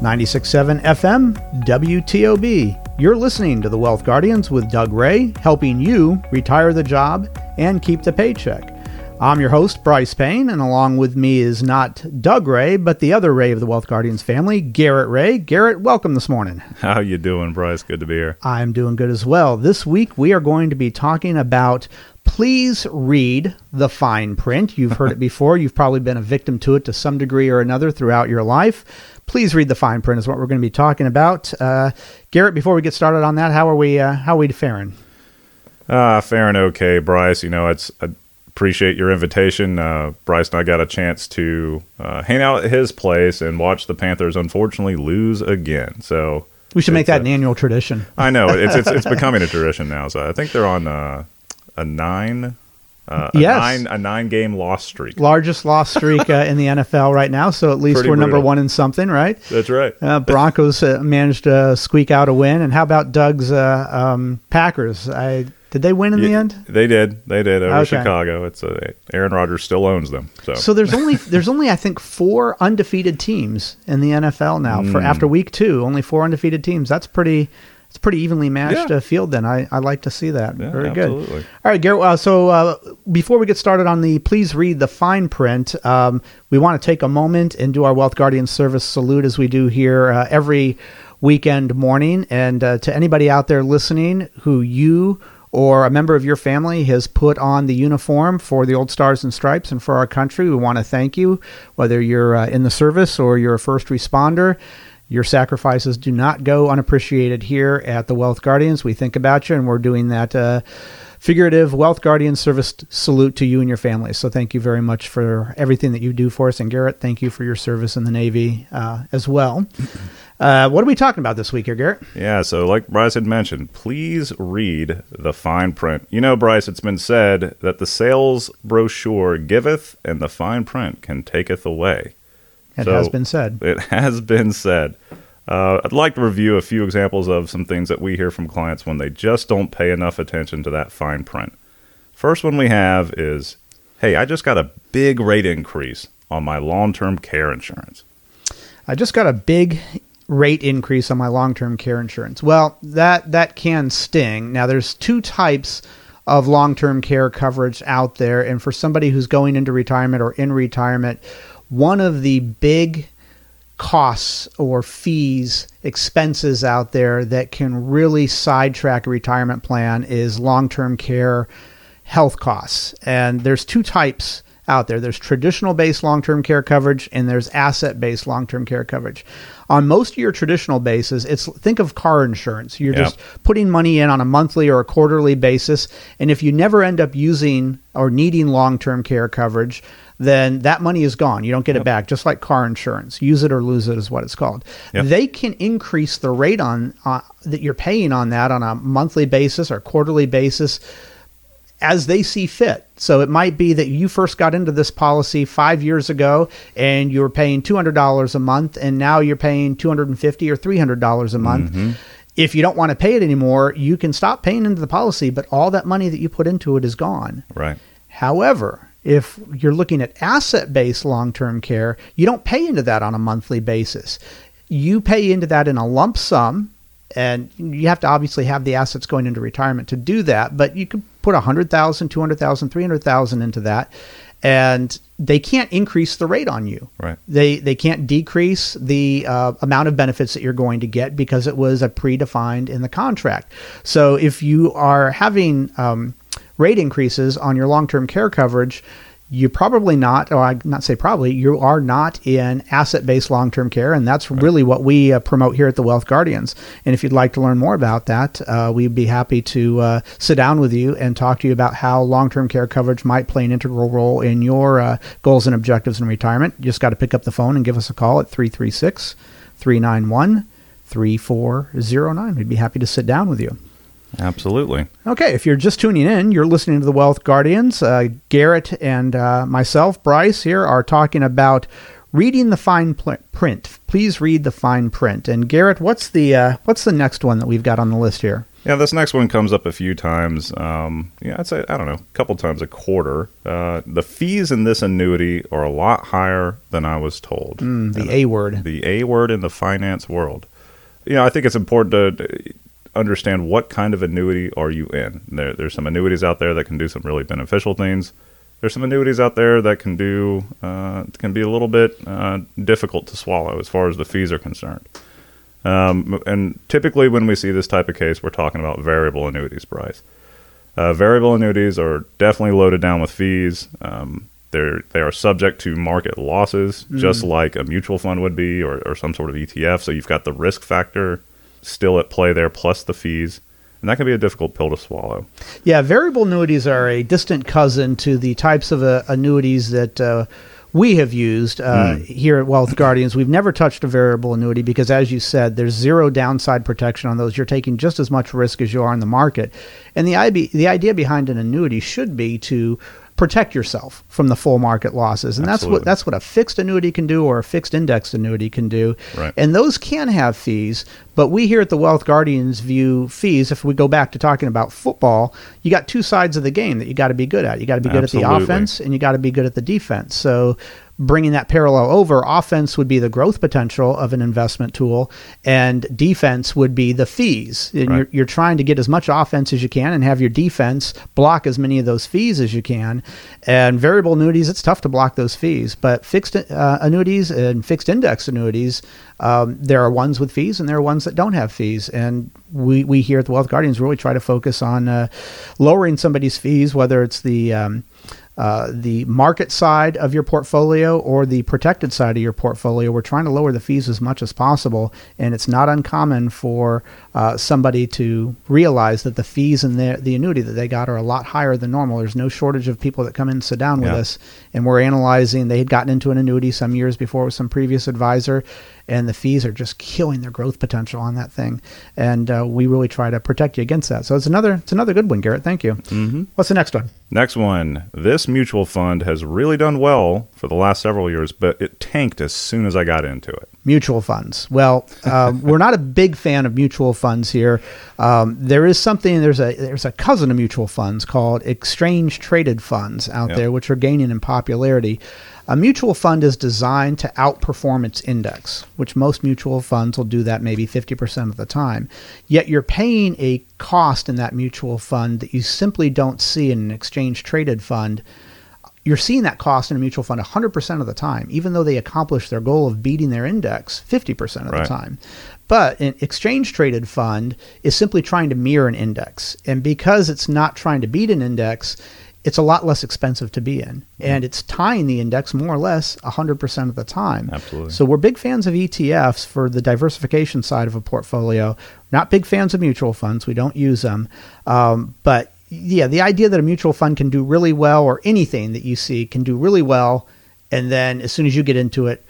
96.7 FM, WTOB. You're listening to The Wealth Guardians with Doug Ray, helping you retire the job and keep the paycheck. I'm your host, Bryce Payne, and along with me is not Doug Ray, but the other Ray of the Wealth Guardians family, Garrett Ray. Garrett, welcome this morning. How you doing, Bryce? Good to be here. I'm doing good as well. This week we are going to be talking about please read the fine print. You've heard it before. You've probably been a victim to it to some degree or another throughout your life. Please read the fine print is what we're going to be talking about. Uh, Garrett, before we get started on that, how are we? Uh, how are we faring? Uh, faring okay, Bryce. You know, it's I appreciate your invitation. Uh, Bryce and I got a chance to uh, hang out at his place and watch the Panthers unfortunately lose again. So we should make that a, an annual tradition. I know it's it's, it's becoming a tradition now. So I think they're on uh, a nine. Uh, a yes. nine a nine game loss streak, largest loss streak uh, in the NFL right now. So at least Pretty we're brutal. number one in something, right? That's right. Uh, Broncos uh, managed to squeak out a win, and how about Doug's uh, um, Packers? I did they win in Yeah, the end? They did. They did over Okay. Chicago. It's a, Aaron Rodgers still owns them. So, So there's only there's only I think four undefeated teams in the NFL now for Hmm. after week two. Only four undefeated teams. That's pretty. It's pretty evenly matched Yeah. uh, field. Then I, I like to see that. Yeah, Very absolutely. good. All right, Garrett. Uh, so uh, before we get started on the, please read the fine print. Um, we want to take a moment and do our Wealth Guardian Service salute as we do here uh, every weekend morning. And uh, to anybody out there listening who you or a member of your family has put on the uniform for the Old Stars and Stripes and for our country, we want to thank you. Whether you're uh, in the service or you're a first responder, your sacrifices do not go unappreciated here at the Wealth Guardians. We think about you, and we're doing that uh, figurative Wealth Guardian service salute to you and your family. So thank you very much for everything that you do for us. And Garrett, thank you for your service in the Navy uh, as well. Uh, what are we talking about this week here, Garrett? Yeah, so like Bryce had mentioned, please read the fine print. You know, Bryce, it's been said that the sales brochure giveth and the fine print can taketh away. It So- has been said. It has been said. Uh, I'd like to review a few examples of some things that we hear from clients when they just don't pay enough attention to that fine print. First one we have is Hey, I just got a big rate increase on my long term care insurance. I just got a big rate increase on my long-term care insurance. Well, that that can sting. Now there's two types of long-term care coverage out there and for somebody who's going into retirement or in retirement, one of the big costs or fees, expenses out there that can really sidetrack a retirement plan is long-term care health costs. And there's two types out there. There's traditional based long-term care coverage and there's asset-based long-term care coverage. On most of your traditional bases, it's think of car insurance. You're Yep. just putting money in on a monthly or a quarterly basis, and if you never end up using or needing long-term care coverage, then that money is gone. You don't get it back, just like car insurance. Use it or lose it is what it's called. Yep. They can increase the rate on uh, that you're paying on that on a monthly basis or quarterly basis as they see fit. So it might be that you first got into this policy five years ago and you were paying $200 a month, and now you're paying $250 or $300 a month. Mm-hmm. If you don't want to pay it anymore, you can stop paying into the policy, but all that money that you put into it is gone. Right. However, if you're looking at asset based long term care, you don't pay into that on a monthly basis. You pay into that in a lump sum, and you have to obviously have the assets going into retirement to do that, but you could put 100,000, 200,000, 300,000 into that, and they can't increase the rate on you. Right. They they can't decrease the uh, amount of benefits that you're going to get because it was a predefined in the contract. So if you are having um, rate increases on your long-term care coverage, you probably not, or I not say probably, you are not in asset-based long-term care, and that's really what we uh, promote here at the Wealth Guardians. And if you'd like to learn more about that, uh, we'd be happy to uh, sit down with you and talk to you about how long-term care coverage might play an integral role in your uh, goals and objectives in retirement. You just got to pick up the phone and give us a call at 336 391 3409. We'd be happy to sit down with you. Absolutely. Okay, if you're just tuning in, you're listening to the Wealth Guardians. Uh, Garrett and uh, myself, Bryce, here are talking about reading the fine print. Please read the fine print. And Garrett, what's the uh, what's the next one that we've got on the list here? Yeah, this next one comes up a few times. Um, yeah, I'd say I don't know, a couple times a quarter. Uh, the fees in this annuity are a lot higher than I was told. Mm, the A word. The A word in the finance world. You know, I think it's important to understand what kind of annuity are you in. There, there's some annuities out there that can do some really beneficial things. There's some annuities out there that can do uh, can be a little bit uh, difficult to swallow as far as the fees are concerned. Um, and typically, when we see this type of case, we're talking about variable annuities, Bryce. Uh, variable annuities are definitely loaded down with fees. Um, they're they are subject to market losses, mm. just like a mutual fund would be, or, or some sort of ETF. So you've got the risk factor still at play there, plus the fees. And that can be a difficult pill to swallow. Yeah, variable annuities are a distant cousin to the types of uh, annuities that uh, we have used uh, mm. here at Wealth Guardians. We've never touched a variable annuity because, as you said, there's zero downside protection on those. You're taking just as much risk as you are in the market. And the, the idea behind an annuity should be to protect yourself from the full market losses. And Absolutely. that's what that's what a fixed annuity can do or a fixed indexed annuity can do. Right. And those can have fees, but we here at the Wealth Guardians view fees. If we go back to talking about football, you got two sides of the game that you got to be good at. You got to be good Absolutely. at the offense and you got to be good at the defense. So bringing that parallel over, offense would be the growth potential of an investment tool, and defense would be the fees. And right. you're, you're trying to get as much offense as you can and have your defense block as many of those fees as you can. And variable annuities, it's tough to block those fees, but fixed uh, annuities and fixed index annuities, um, there are ones with fees and there are ones that don't have fees. And we, we here at the Wealth Guardians really try to focus on uh, lowering somebody's fees, whether it's the um, uh, the market side of your portfolio or the protected side of your portfolio. We're trying to lower the fees as much as possible, and it's not uncommon for uh, somebody to realize that the fees in the, the annuity that they got are a lot higher than normal. There's no shortage of people that come in and sit down with us, and we're analyzing. They had gotten into an annuity some years before with some previous advisor, and the fees are just killing their growth potential on that thing. And uh, we really try to protect you against that. So it's another it's another good one, Garrett. Thank you. Mm-hmm. What's the next one? Next one. This mutual fund has really done well for the last several years, but it tanked as soon as I got into it. Mutual funds. Well, um, we're not a big fan of mutual funds here. Um, there is something. There's a there's a cousin of mutual funds called exchange traded funds out yep. there, which are gaining in popularity. A mutual fund is designed to outperform its index, which most mutual funds will do that maybe 50% of the time. Yet you're paying a cost in that mutual fund that you simply don't see in an exchange traded fund. You're seeing that cost in a mutual fund 100% of the time, even though they accomplish their goal of beating their index 50% of right. the time. But an exchange traded fund is simply trying to mirror an index. And because it's not trying to beat an index, it's a lot less expensive to be in. And it's tying the index more or less 100% of the time. Absolutely. So we're big fans of ETFs for the diversification side of a portfolio. Not big fans of mutual funds. We don't use them. Um, but yeah, the idea that a mutual fund can do really well or anything that you see can do really well. And then as soon as you get into it,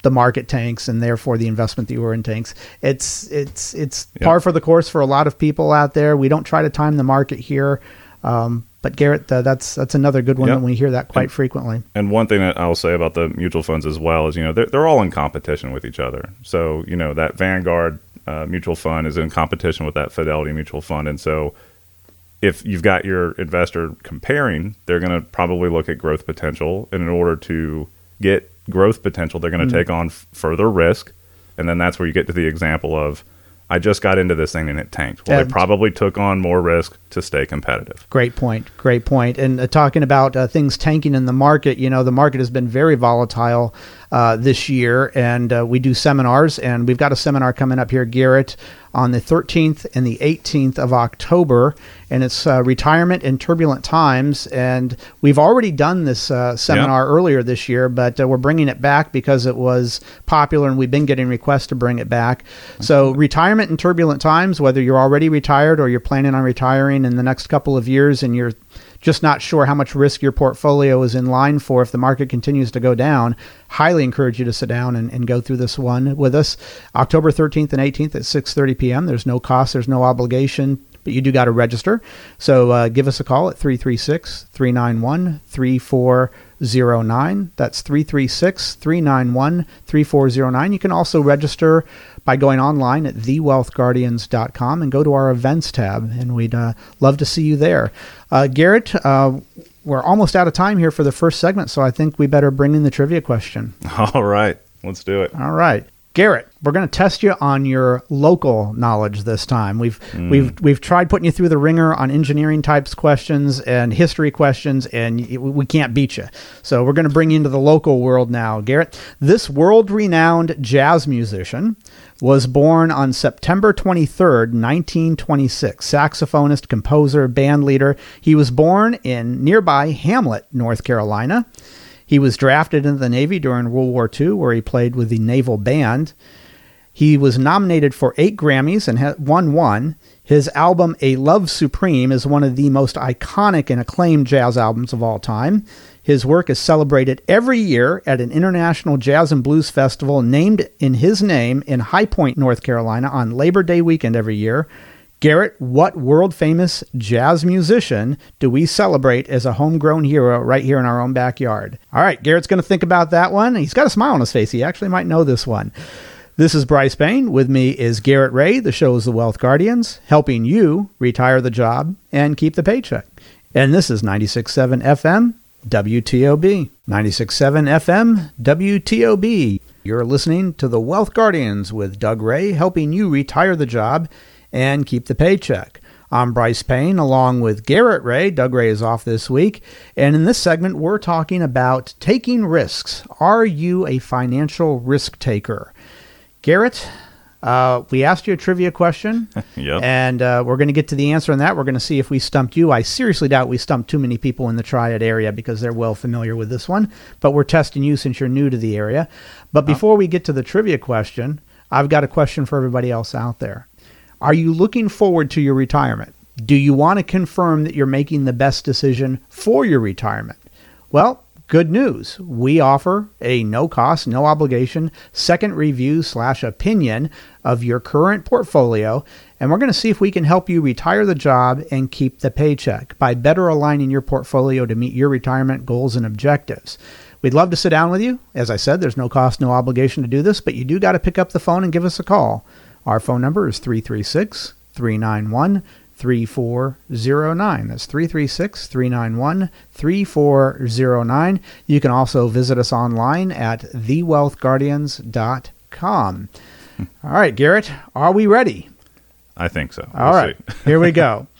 the market tanks and therefore the investment that you were in tanks. It's it's it's yep. par for the course for a lot of people out there. We don't try to time the market here. Um, but Garrett, uh, that's that's another good one, yep. and we hear that quite and, frequently. And one thing that I'll say about the mutual funds as well is, you know, they're, they're all in competition with each other. So, you know, that Vanguard uh, mutual fund is in competition with that Fidelity mutual fund, and so if you've got your investor comparing, they're going to probably look at growth potential, and in order to get growth potential, they're going to mm. take on f- further risk, and then that's where you get to the example of I just got into this thing and it tanked. Well, they probably took on more risk to stay competitive. Great point. Great point. And uh, talking about uh, things tanking in the market, you know, the market has been very volatile uh, this year, and uh, we do seminars, and we've got a seminar coming up here, Garrett, on the 13th and the 18th of October, and it's uh, retirement in turbulent times. And we've already done this uh, seminar earlier this year, but uh, we're bringing it back because it was popular, and we've been getting requests to bring it back. So, retirement in turbulent times, whether you're already retired or you're planning on retiring in the next couple of years, and you're just not sure how much risk your portfolio is in line for if the market continues to go down, highly encourage you to sit down and, and go through this one with us. October 13th and 18th at 6.30 p.m. There's no cost, there's no obligation. but you do got to register. So uh, give us a call at 336 391 3409. That's 336 391 3409. You can also register by going online at thewealthguardians.com and go to our events tab, and we'd uh, love to see you there. Uh, Garrett, uh, we're almost out of time here for the first segment, so I think we better bring in the trivia question. All right, let's do it. All right. Garrett, we're going to test you on your local knowledge this time. We've mm. we've we've tried putting you through the ringer on engineering types questions and history questions, and we can't beat you. So we're going to bring you into the local world now, Garrett. This world-renowned jazz musician was born on September 23rd, 1926. Saxophonist, composer, band leader. He was born in nearby Hamlet, North Carolina. He was drafted into the Navy during World War II, where he played with the Naval Band. He was nominated for eight Grammys and won one. His album, A Love Supreme, is one of the most iconic and acclaimed jazz albums of all time. His work is celebrated every year at an international jazz and blues festival named in his name in High Point, North Carolina, on Labor Day weekend every year. Garrett, what world famous jazz musician do we celebrate as a homegrown hero right here in our own backyard? All right, Garrett's going to think about that one. He's got a smile on his face. He actually might know this one. This is Bryce Payne. With me is Garrett Ray. The show is The Wealth Guardians, helping you retire the job and keep the paycheck. And this is 96.7 FM WTOB. 96.7 FM WTOB. You're listening to The Wealth Guardians with Doug Ray, helping you retire the job and keep the paycheck. I'm Bryce Payne along with Garrett Ray. Doug Ray is off this week. And in this segment, we're talking about taking risks. Are you a financial risk taker? Garrett, uh, we asked you a trivia question. yep. And uh, we're going to get to the answer on that. We're going to see if we stumped you. I seriously doubt we stumped too many people in the Triad area because they're well familiar with this one. But we're testing you since you're new to the area. But before we get to the trivia question, I've got a question for everybody else out there. Are you looking forward to your retirement? Do you want to confirm that you're making the best decision for your retirement? Well, good news. We offer a no cost, no obligation second review slash opinion of your current portfolio, and we're going to see if we can help you retire the job and keep the paycheck by better aligning your portfolio to meet your retirement goals and objectives. We'd love to sit down with you. As I said, there's no cost, no obligation to do this, but you do got to pick up the phone and give us a call. Our phone number is 336 391 3409. That's 336 391 3409. You can also visit us online at thewealthguardians.com. All right, Garrett, are we ready? I think so. All we'll right, here we go.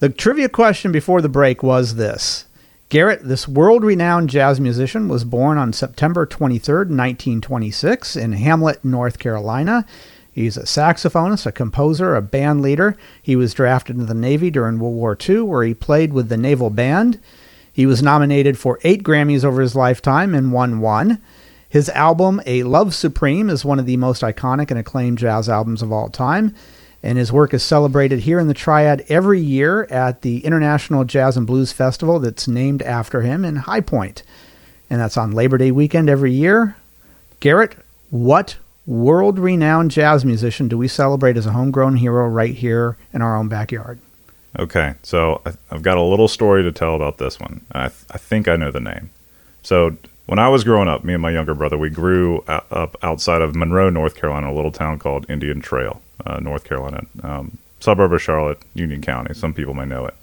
The trivia question before the break was this Garrett, this world renowned jazz musician, was born on September 23rd, 1926, in Hamlet, North Carolina. He's a saxophonist, a composer, a band leader. He was drafted into the Navy during World War II, where he played with the Naval Band. He was nominated for eight Grammys over his lifetime and won one. His album, A Love Supreme, is one of the most iconic and acclaimed jazz albums of all time. And his work is celebrated here in the Triad every year at the International Jazz and Blues Festival that's named after him in High Point. And that's on Labor Day weekend every year. Garrett, what world renowned jazz musician do we celebrate as a homegrown hero right here in our own backyard? Okay, so I've got a little story to tell about this one. I, th- I think I know the name. So when I was growing up, me and my younger brother, we grew up outside of Monroe, North Carolina, a little town called Indian Trail, uh, North Carolina, um, suburb of Charlotte, Union County. Some people may know it.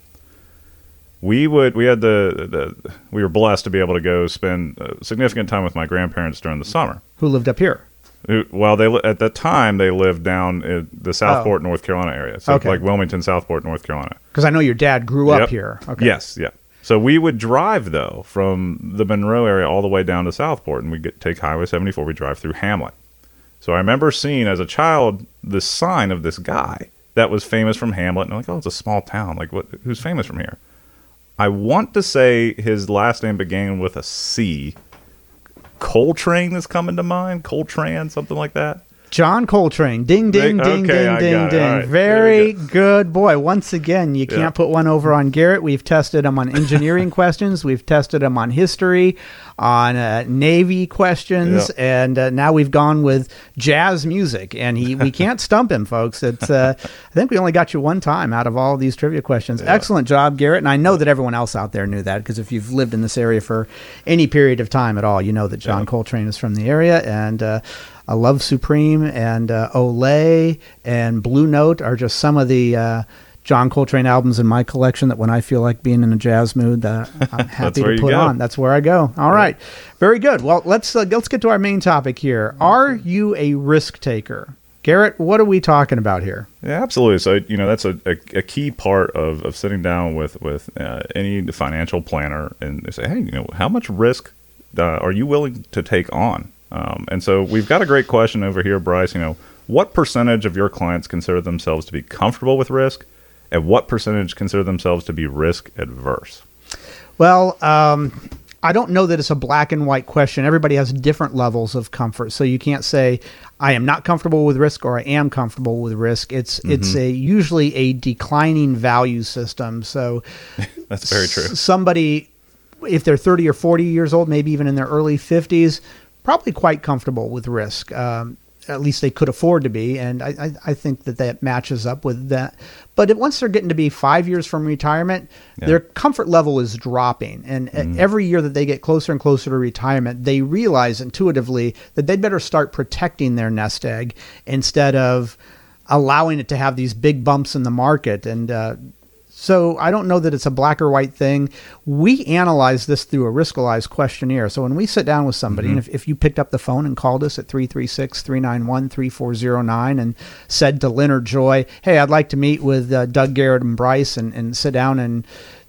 We would we had the, the we were blessed to be able to go spend significant time with my grandparents during the summer. Who lived up here? Well, they at the time they lived down in the Southport, oh. North Carolina area, so okay. like Wilmington, Southport, North Carolina. Because I know your dad grew yep. up here. Okay. Yes, yeah. So we would drive though from the Monroe area all the way down to Southport, and we would take Highway 74. We drive through Hamlet. So I remember seeing as a child the sign of this guy that was famous from Hamlet, and I'm like, oh, it's a small town. Like, what? Who's famous from here? I want to say his last name began with a C, Coltrane is coming to mind. Coltrane, something like that. John Coltrane. Ding, ding, Okay, ding, ding, I ding, ding. All right, Very very good. boy. Once again, you can't Yeah. put one over on Garrett. We've tested him on engineering questions. We've tested him on history, on uh, Navy questions, and uh, now we've gone with jazz music. And he, we can't stump him, folks. It's. Uh, I think we only got you one time out of all these trivia questions. Excellent job, Garrett. And I know that everyone else out there knew that because if you've lived in this area for any period of time at all, you know that John Yeah. Coltrane is from the area and. Uh, I Love Supreme and uh, Olé and Blue Note are just some of the uh, John Coltrane albums in my collection that when I feel like being in a jazz mood, uh, I'm happy to put on. That's where I go. All right, very good. Well, let's uh, let's get to our main topic here. Are you a risk taker, Garrett? What are we talking about here? Yeah, absolutely. So you know that's a, a, a key part of, of sitting down with with uh, any financial planner and they say, hey, you know, how much risk uh, are you willing to take on? Um, and so we've got a great question over here, Bryce. You know, what percentage of your clients consider themselves to be comfortable with risk, and what percentage consider themselves to be risk adverse? Well, um, I don't know that it's a black and white question. Everybody has different levels of comfort, so you can't say I am not comfortable with risk or I am comfortable with risk. It's it's a usually a declining value system. So That's very true. s- somebody, if they're 30 or 40 years old, maybe even in their early 50s, probably quite comfortable with risk. Um, at least they could afford to be, and I, I, I think that that matches up with that. But once they're getting to be five years from retirement, Yeah. their comfort level is dropping, and uh, every year that they get closer and closer to retirement, they realize intuitively that they'd better start protecting their nest egg instead of allowing it to have these big bumps in the market and uh, so I don't know that it's a black or white thing. We analyze this through a Riskalyze questionnaire. So when we sit down with somebody, and if, if you picked up the phone and called us at 336-391-3409 and said to Leonard Joy, hey, I'd like to meet with uh, Doug Garrett and Bryce and, and sit down and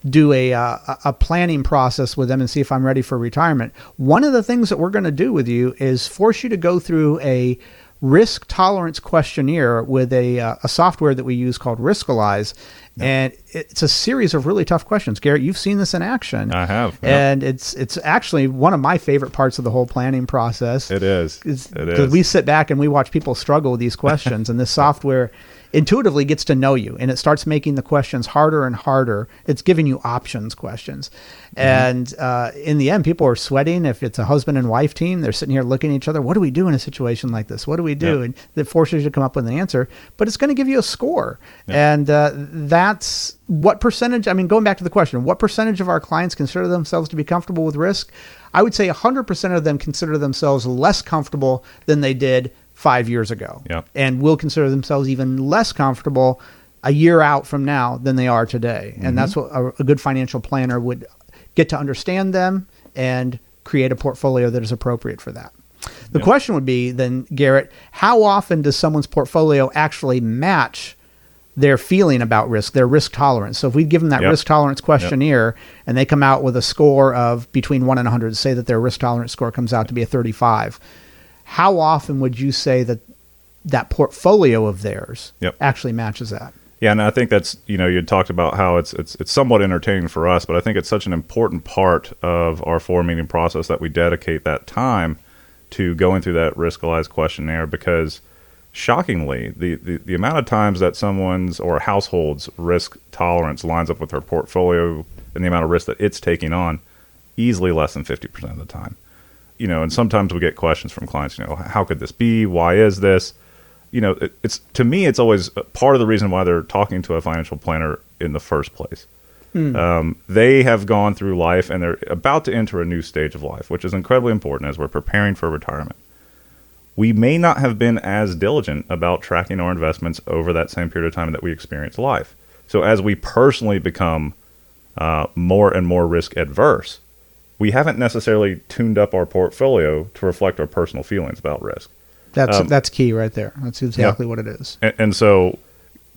do a, uh, a- a planning process with them and see if I'm ready for retirement. One of the things that we're going to do with you is force you to go through a risk tolerance questionnaire with a, uh, a software that we use called Riskalyze. And it's a series of really tough questions. Garrett, you've seen this in action. I have, yeah. And it's it's actually one of my favorite parts of the whole planning process. It is. It's- It Because we sit back and we watch people struggle with these questions, and this software intuitively gets to know you, and it starts making the questions harder and harder. It's giving you options questions, Mm-hmm. and uh, in the end, people are sweating. If it's a husband and wife team, they're sitting here looking at each other. What do we do in a situation like this? What do we do? Yeah. And it forces you to come up with an answer, but it's going to give you a score, and uh, that's what percentage. I mean, going back to the question, what percentage of our clients consider themselves to be comfortable with risk? I would say 100% of them consider themselves less comfortable than they did five years ago. Yeah. And will consider themselves even less comfortable a year out from now than they are today. And mm-hmm. that's what a, a good financial planner would get to understand them and create a portfolio that is appropriate for that. The Yeah. question would be then, Garrett, how often does someone's portfolio actually match their feeling about risk, their risk tolerance? So if we give them that Yep. risk tolerance questionnaire and they come out with a score of between 1 and 100, say that their risk tolerance score comes out to be a 35, how often would you say that that portfolio of theirs Yep. actually matches that? Yeah, and I think that's you know you talked about how it's it's it's somewhat entertaining for us, but I think it's such an important part of our four meeting process that we dedicate that time to going through that Riskalyze questionnaire because shockingly the, the the amount of times that someone's or a household's risk tolerance lines up with their portfolio and the amount of risk that it's taking on easily less than 50% of the time you know and sometimes we get questions from clients you know how could this be why is this you know, it, it's to me, it's always part of the reason why they're talking to a financial planner in the first place. Um, they have gone through life and they're about to enter a new stage of life, which is incredibly important as we're preparing for retirement. We may not have been as diligent about tracking our investments over that same period of time that we experience life. So, as we personally become uh, more and more risk adverse, we haven't necessarily tuned up our portfolio to reflect our personal feelings about risk. That's Um, that's key right there. That's exactly what it is. And, and so,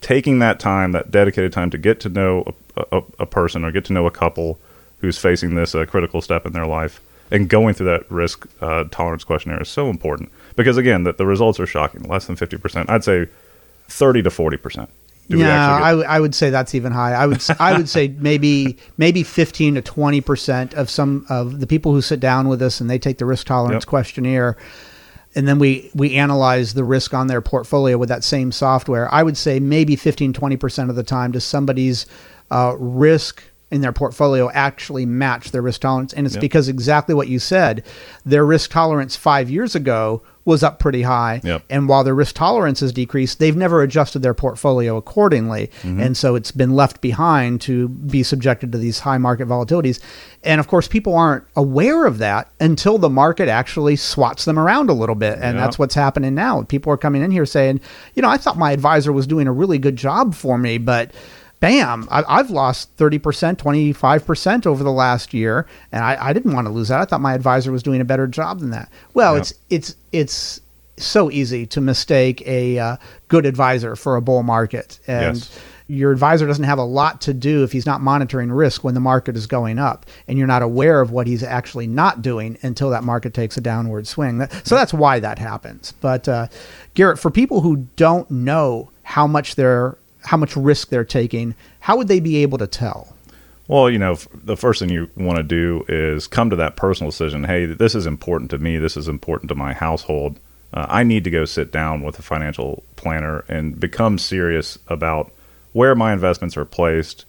taking that time, that dedicated time to get to know a, a, a person or get to know a couple who's facing this uh, critical step in their life and going through that risk uh, tolerance questionnaire is so important because, again, the, the results are shocking less than 50%. I'd say 30 to 40%. Do yeah, I, get- w- I would say that's even high. I would I would say maybe maybe fifteen to twenty percent of some of the people who sit down with us and they take the risk tolerance Yep. questionnaire. and then we we analyze the risk on their portfolio with that same software i would say maybe 15 20% of the time does somebody's uh, risk in their portfolio actually match their risk tolerance. And it's Yep. because exactly what you said their risk tolerance five years ago was up pretty high. Yep. and while their risk tolerance has decreased they've never adjusted their portfolio accordingly. Mm-hmm. And so it's been left behind to be subjected to these high market volatilities. And of course people aren't aware of that until the market actually swats them around a little bit. And Yeah. that's what's happening now. People are coming in here saying you know i thought my advisor was doing a really good job for me but bam I, i've lost 30% 25% over the last year and I, I didn't want to lose that. I thought my advisor was doing a better job than that. Well it's it's it's so easy to mistake a uh, good advisor for a bull market. And Yes. your advisor doesn't have a lot to do if he's not monitoring risk when the market is going up and you're not aware of what he's actually not doing until that market takes a downward swing. That- so that's why that happens. But uh, garrett for people who don't know how much they're how much risk they're taking how would they be able to tell Well, you know, the first thing you want to do is come to that personal decision. Hey, this is important to me. This is important to my household. Uh, I need to go sit down with a financial planner and become serious about where my investments are placed.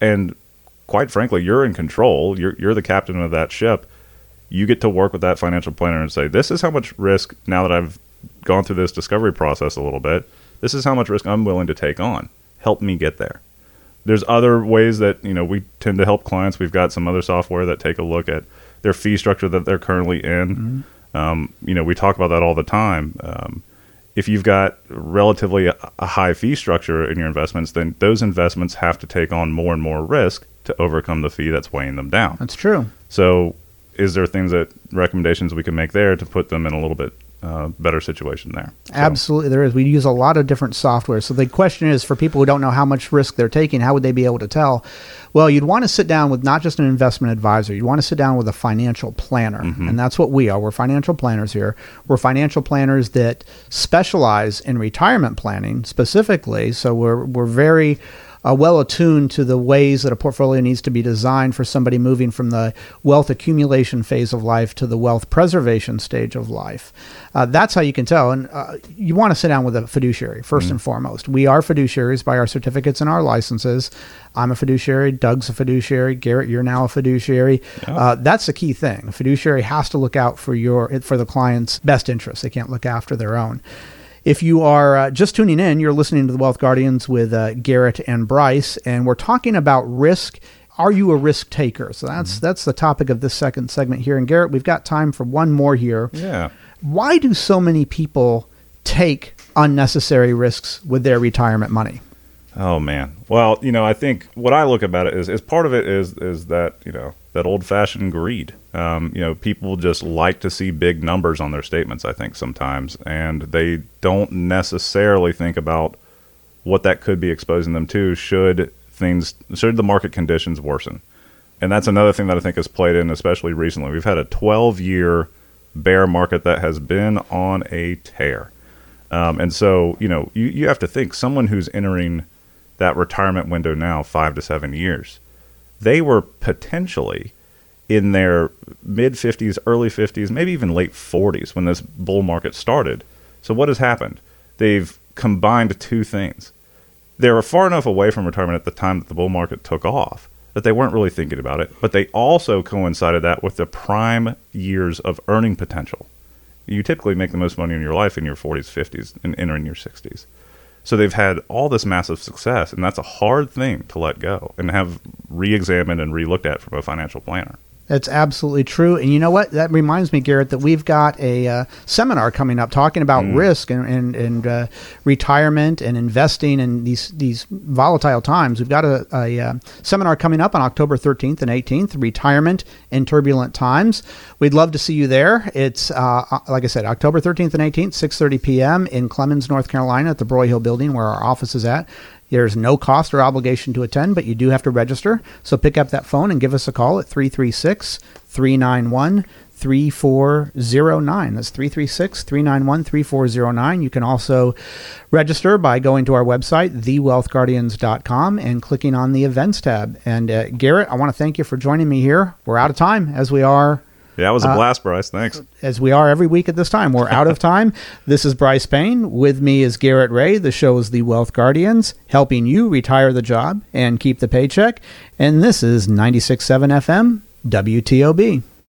And quite frankly, you're in control. You're you're the captain of that ship. You get to work with that financial planner and say, "This is how much risk now that I've gone through this discovery process a little bit. This is how much risk I'm willing to take on. Help me get there." there's other ways that you know we tend to help clients. We've got some other software that take a look at their fee structure that they're currently in. Um, you know, we talk about that all the time. Um, if you've got relatively a, a high fee structure in your investments, then those investments have to take on more and more risk to overcome the fee that's weighing them down. that's true So, is there things that recommendations we can make there to put them in a little bit uh, better situation there? So- Absolutely, there is. We use a lot of different software. So the question is, for people who don't know how much risk they're taking, how would they be able to tell? Well, you'd want to sit down with not just an investment advisor. You'd want to sit down with a financial planner, and that's what we are. We're financial planners here. We're financial planners that specialize in retirement planning specifically. So we're we're very uh, well attuned to the ways that a portfolio needs to be designed for somebody moving from the wealth accumulation phase of life to the wealth preservation stage of life. Uh, that's how you can tell. And uh, you want to sit down with a fiduciary 1st and foremost. We are fiduciaries by our certificates and our licenses. I'm a fiduciary. Doug's a fiduciary. Garrett, you're now a fiduciary. Uh, that's the key thing. A fiduciary has to look out for your for the client's best interests. They can't look after their own. If you are uh, just tuning in, you're listening to the Wealth Guardians with uh, Garrett and Bryce, and we're talking about risk. Are you a risk taker? So that's that's the topic of this second segment here. And Garrett, we've got time for one more here. Yeah. Why do so many people take unnecessary risks with their retirement money? Oh man. Well, you know, I think what I look about it is, is part of it is is that you know that old fashioned greed. Um, you know, people just like to see big numbers on their statements. I think sometimes, and they don't necessarily think about what that could be exposing them to should things should the market conditions worsen. And that's another thing that I think has played in, especially recently. We've had a 12 year bear market that has been on a tear. Um, and so, you know, you, you have to think someone who's entering that retirement window now, five to seven years, they were potentially in their mid 50s, early 50s, maybe even late 40s when this bull market started. So, what has happened? They've combined two things. They were far enough away from retirement at the time that the bull market took off that they weren't really thinking about it, but they also coincided that with the prime years of earning potential. You typically make the most money in your life in your 40s, 50s, and entering your 60s. So they've had all this massive success, and that's a hard thing to let go and have re-examined and re-looked at from a financial planner. That's absolutely true. And you know what? That reminds me, Garrett, that we've got a uh, seminar coming up talking about risk and, and, and uh, retirement and investing in these, these volatile times. We've got a, a uh, seminar coming up on October 13th and 18th, Retirement in Turbulent Times. We'd love to see you there. It's, uh, uh, like I said, October 13th and 18th, 6.30 p.m. in Clemmons, North Carolina at the Broyhill Building where our office is at. There's no cost or obligation to attend, but you do have to register. So pick up that phone and give us a call at 336 391 3409. That's 336 391 3409. You can also register by going to our website, thewealthguardians.com, and clicking on the events tab. And uh, Garrett, I want to thank you for joining me here. We're out of time, as we are Yeah, it was a uh, blast, Bryce. Thanks. As we are every week at this time, we're out of time. this is Bryce Payne. With me is Garrett Ray. The show is The Wealth Guardians, helping you retire the job and keep the paycheck. And this is 96.7 FM, WTOB.